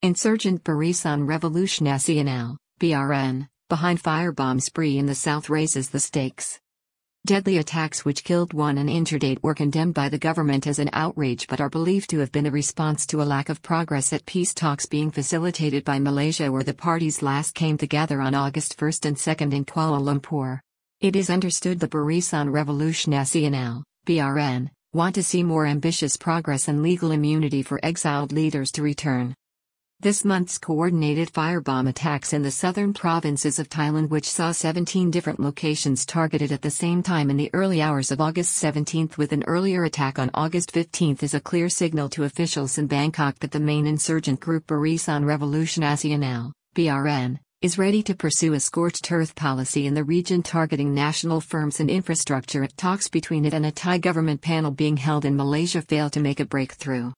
Insurgent Barisan Revolusi Nasional, BRN, behind firebomb spree in the south raises the stakes. Deadly attacks which killed one and injured eight were condemned by the government as an outrage but are believed to have been a response to a lack of progress at peace talks being facilitated by Malaysia where the parties last came together on August 1 and 2 in Kuala Lumpur. It is understood the Barisan Revolusi Nasional, BRN, want to see more ambitious progress and legal immunity for exiled leaders to return. This month's coordinated firebomb attacks in the southern provinces of Thailand, which saw 17 different locations targeted at the same time in the early hours of August 17, with an earlier attack on August 15, is a clear signal to officials in Bangkok that the main insurgent group Barisan Revolusi Nasional (BRN) is ready to pursue a scorched earth policy in the region targeting national firms and infrastructure. Talks between it and a Thai government panel being held in Malaysia failed to make a breakthrough.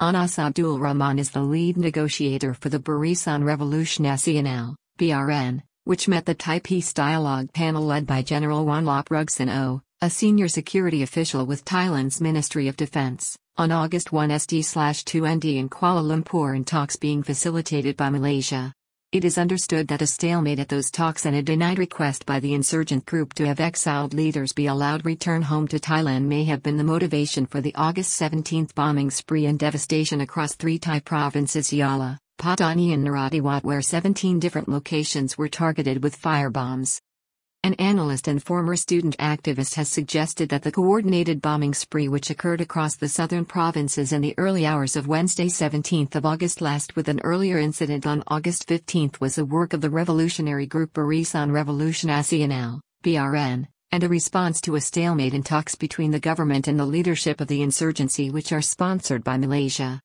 Anas Abdul Rahman is the lead negotiator for the Barisan Revolusi Nasional, BRN, which met the Thai Peace Dialogue panel led by General Wanlop Rugsanaoh, a senior security official with Thailand's Ministry of Defense, on August 1 SD-2ND in Kuala Lumpur in talks being facilitated by Malaysia. It is understood that a stalemate at those talks and a denied request by the insurgent group to have exiled leaders be allowed return home to Thailand may have been the motivation for the August 17 bombing spree and devastation across three Thai provinces Yala, Pattani and Narathiwat where 17 different locations were targeted with firebombs. An analyst and former student activist has suggested that the coordinated bombing spree which occurred across the southern provinces in the early hours of Wednesday 17 of August last with an earlier incident on August 15 was the work of the revolutionary group Barisan Revolusi Nasional, BRN, and a response to a stalemate in talks between the government and the leadership of the insurgency which are sponsored by Malaysia.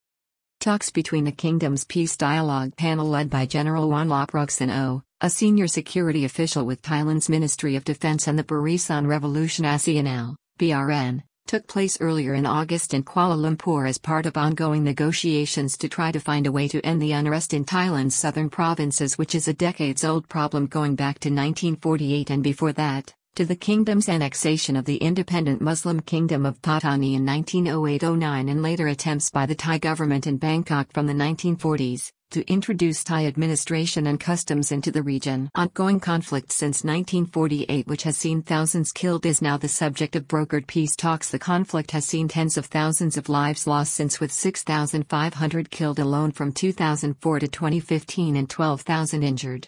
Talks between the kingdom's peace dialogue panel led by General Wanlop Rugsanaoh, a senior security official with Thailand's Ministry of Defense and the Barisan Revolusi Nasional, BRN, took place earlier in August in Kuala Lumpur as part of ongoing negotiations to try to find a way to end the unrest in Thailand's southern provinces, which is a decades old problem going back to 1948 and before that, to the kingdom's annexation of the independent Muslim kingdom of Pattani in 1908 09 and later attempts by the Thai government in Bangkok from the 1940s to introduce Thai administration and customs into the region. Ongoing conflict since 1948, which has seen thousands killed, is now the subject of brokered peace talks. The conflict has seen tens of thousands of lives lost since, with 6,500 killed alone from 2004 to 2015 and 12,000 injured.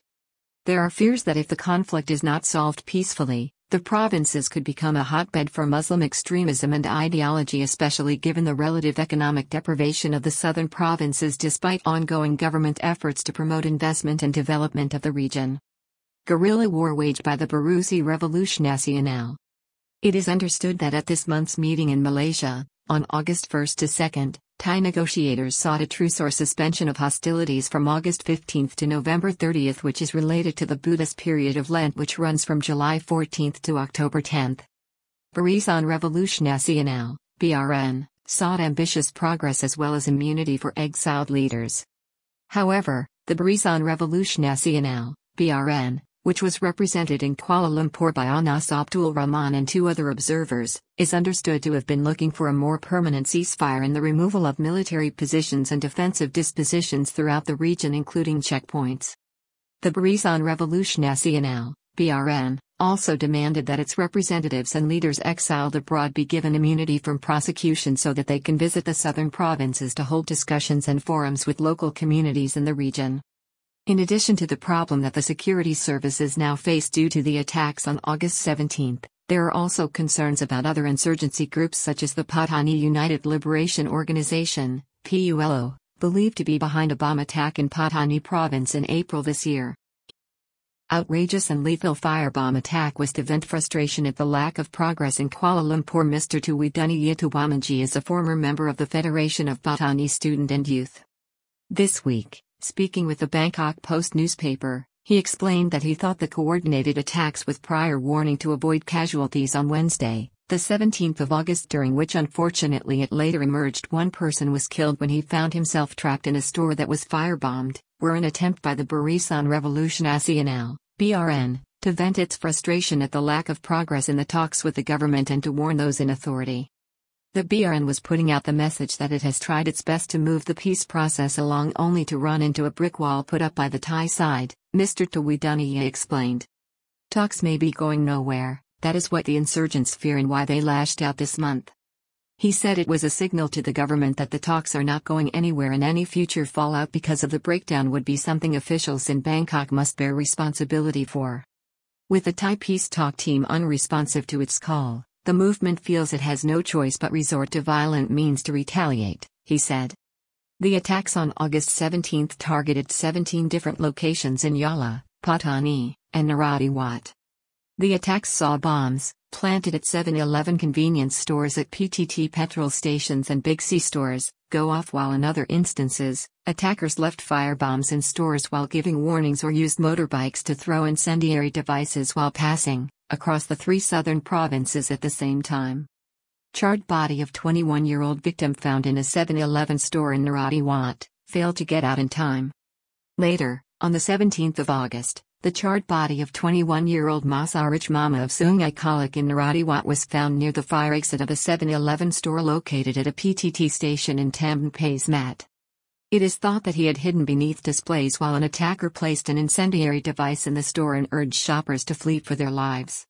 There are fears that if the conflict is not solved peacefully, the provinces could become a hotbed for Muslim extremism and ideology, especially given the relative economic deprivation of the southern provinces despite ongoing government efforts to promote investment and development of the region. Guerrilla war waged by the Barusi Revolusi. It is understood that at this month's meeting in Malaysia, on August 1 to 2, Thai negotiators sought a truce or suspension of hostilities from August 15 to November 30, which is related to the Buddhist period of Lent, which runs from July 14 to October 10. Barisan Revolusi Nasional, BRN, sought ambitious progress as well as immunity for exiled leaders. However, the Barisan Revolusi Nasional, BRN, which was represented in Kuala Lumpur by Anas Abdul Rahman and two other observers, is understood to have been looking for a more permanent ceasefire and the removal of military positions and defensive dispositions throughout the region, including checkpoints. The Barisan Revolusi Nasional, BRN, also demanded that its representatives and leaders exiled abroad be given immunity from prosecution so that they can visit the southern provinces to hold discussions and forums with local communities in the region. In addition to the problem that the security services now face due to the attacks on August 17, there are also concerns about other insurgency groups such as the Patani United Liberation Organization, PULO, believed to be behind a bomb attack in Patani province in April this year. Outrageous and lethal firebomb attack was to vent frustration at the lack of progress in Kuala Lumpur. Mr. Tuwaedaniya Tuwaemaengae is a former member of the Federation of Patani Student and Youth. This week, Speaking with the Bangkok Post newspaper, he explained that he thought the coordinated attacks with prior warning to avoid casualties on Wednesday, the 17th of August, during which unfortunately it later emerged one person was killed when he found himself trapped in a store that was firebombed, were an attempt by the Barisan Revolusi Nasional, BRN, to vent its frustration at the lack of progress in the talks with the government and to warn those in authority. The BRN was putting out the message that it has tried its best to move the peace process along only to run into a brick wall put up by the Thai side, Mr. Tuwaedaniya explained. Talks may be going nowhere, that is what the insurgents fear and why they lashed out this month. He said it was a signal to the government that the talks are not going anywhere and any future fallout because of the breakdown would be something officials in Bangkok must bear responsibility for. With the Thai peace talk team unresponsive to its call, the movement feels it has no choice but resort to violent means to retaliate, he said. The attacks on August 17 targeted 17 different locations in Yala, Patani, and Narathiwat. The attacks saw bombs, planted at 7 Eleven convenience stores at PTT petrol stations and Big C stores, go off while in other instances, attackers left firebombs in stores while giving warnings or used motorbikes to throw incendiary devices while passing across the three southern provinces at the same time. Charred body of 21-year-old victim found in a 7-Eleven store in Narathiwat, failed to get out in time. Later, on the 17th of August, the charred body of 21-year-old Masarich Mama of Sungai Kolok in Narathiwat was found near the fire exit of a 7-Eleven store located at a PTT station in Tampines Mat. It is thought that he had hidden beneath displays while an attacker placed an incendiary device in the store and urged shoppers to flee for their lives.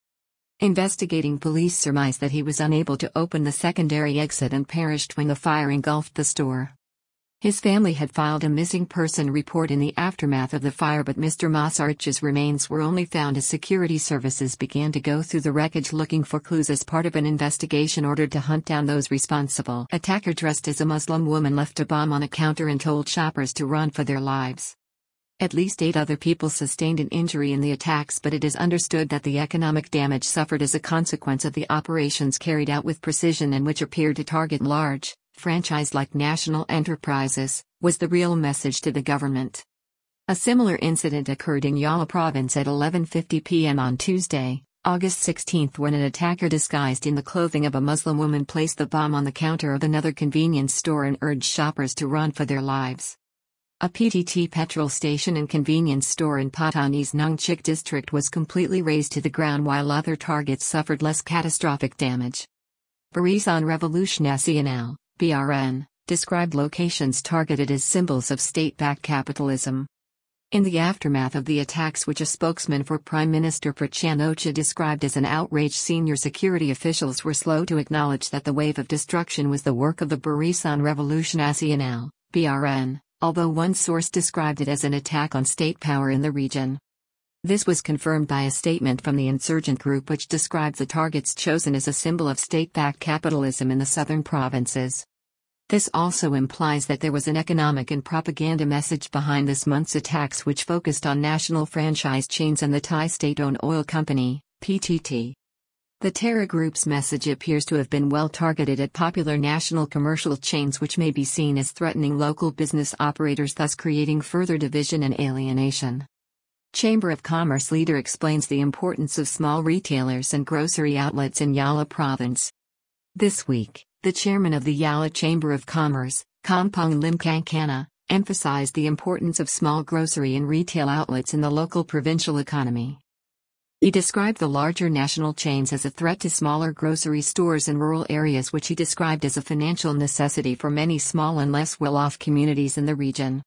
Investigating police surmise that he was unable to open the secondary exit and perished when the fire engulfed the store. His family had filed a missing person report in the aftermath of the fire, but Mr. Masarich's remains were only found as security services began to go through the wreckage looking for clues as part of an investigation ordered to hunt down those responsible. Attacker dressed as a Muslim woman left a bomb on a counter and told shoppers to run for their lives. At least eight other people sustained an injury in the attacks, but it is understood that the economic damage suffered as a consequence of the operations carried out with precision and which appeared to target large, franchise like national enterprises, was the real message to the government. A similar incident occurred in Yala province at 11:50 p.m. on Tuesday, August 16 when an attacker disguised in the clothing of a Muslim woman placed the bomb on the counter of another convenience store and urged shoppers to run for their lives. A PTT petrol station and convenience store in Patani's Nong Chik district was completely razed to the ground while other targets suffered less catastrophic damage. Barisan Revolusi Nasional BRN, described locations targeted as symbols of state backed capitalism. In the aftermath of the attacks, which a spokesman for Prime Minister Prachan described as an outrage, senior security officials were slow to acknowledge that the wave of destruction was the work of the Barisan Revolusi Nasional, BRN, although one source described it as an attack on state power in the region. This was confirmed by a statement from the insurgent group which described the targets chosen as a symbol of state backed capitalism in the southern provinces. This also implies that there was an economic and propaganda message behind this month's attacks, which focused on national franchise chains and the Thai state owned oil company, PTT. The terror group's message appears to have been well targeted at popular national commercial chains, which may be seen as threatening local business operators, thus creating further division and alienation. Chamber of Commerce leader explains the importance of small retailers and grocery outlets in Yala province. This week, the chairman of the Yala Chamber of Commerce, Kampong Lim Kankana, emphasized the importance of small grocery and retail outlets in the local provincial economy. He described the larger national chains as a threat to smaller grocery stores in rural areas, which he described as a financial necessity for many small and less well off communities in the region.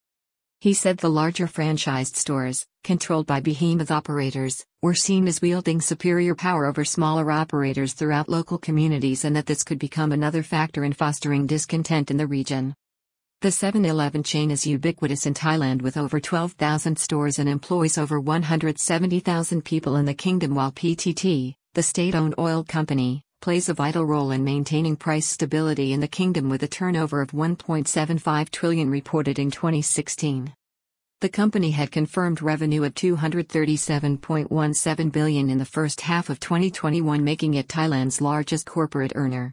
He said the larger franchised stores, controlled by behemoth operators, were seen as wielding superior power over smaller operators throughout local communities and that this could become another factor in fostering discontent in the region. The 7 Eleven chain is ubiquitous in Thailand with over 12,000 stores and employs over 170,000 people in the kingdom, while PTT, the state owned oil company, plays a vital role in maintaining price stability in the kingdom with a turnover of 1.75 trillion reported in 2016. The company had confirmed revenue of 237.17 billion in the first half of 2021 making it Thailand's largest corporate earner.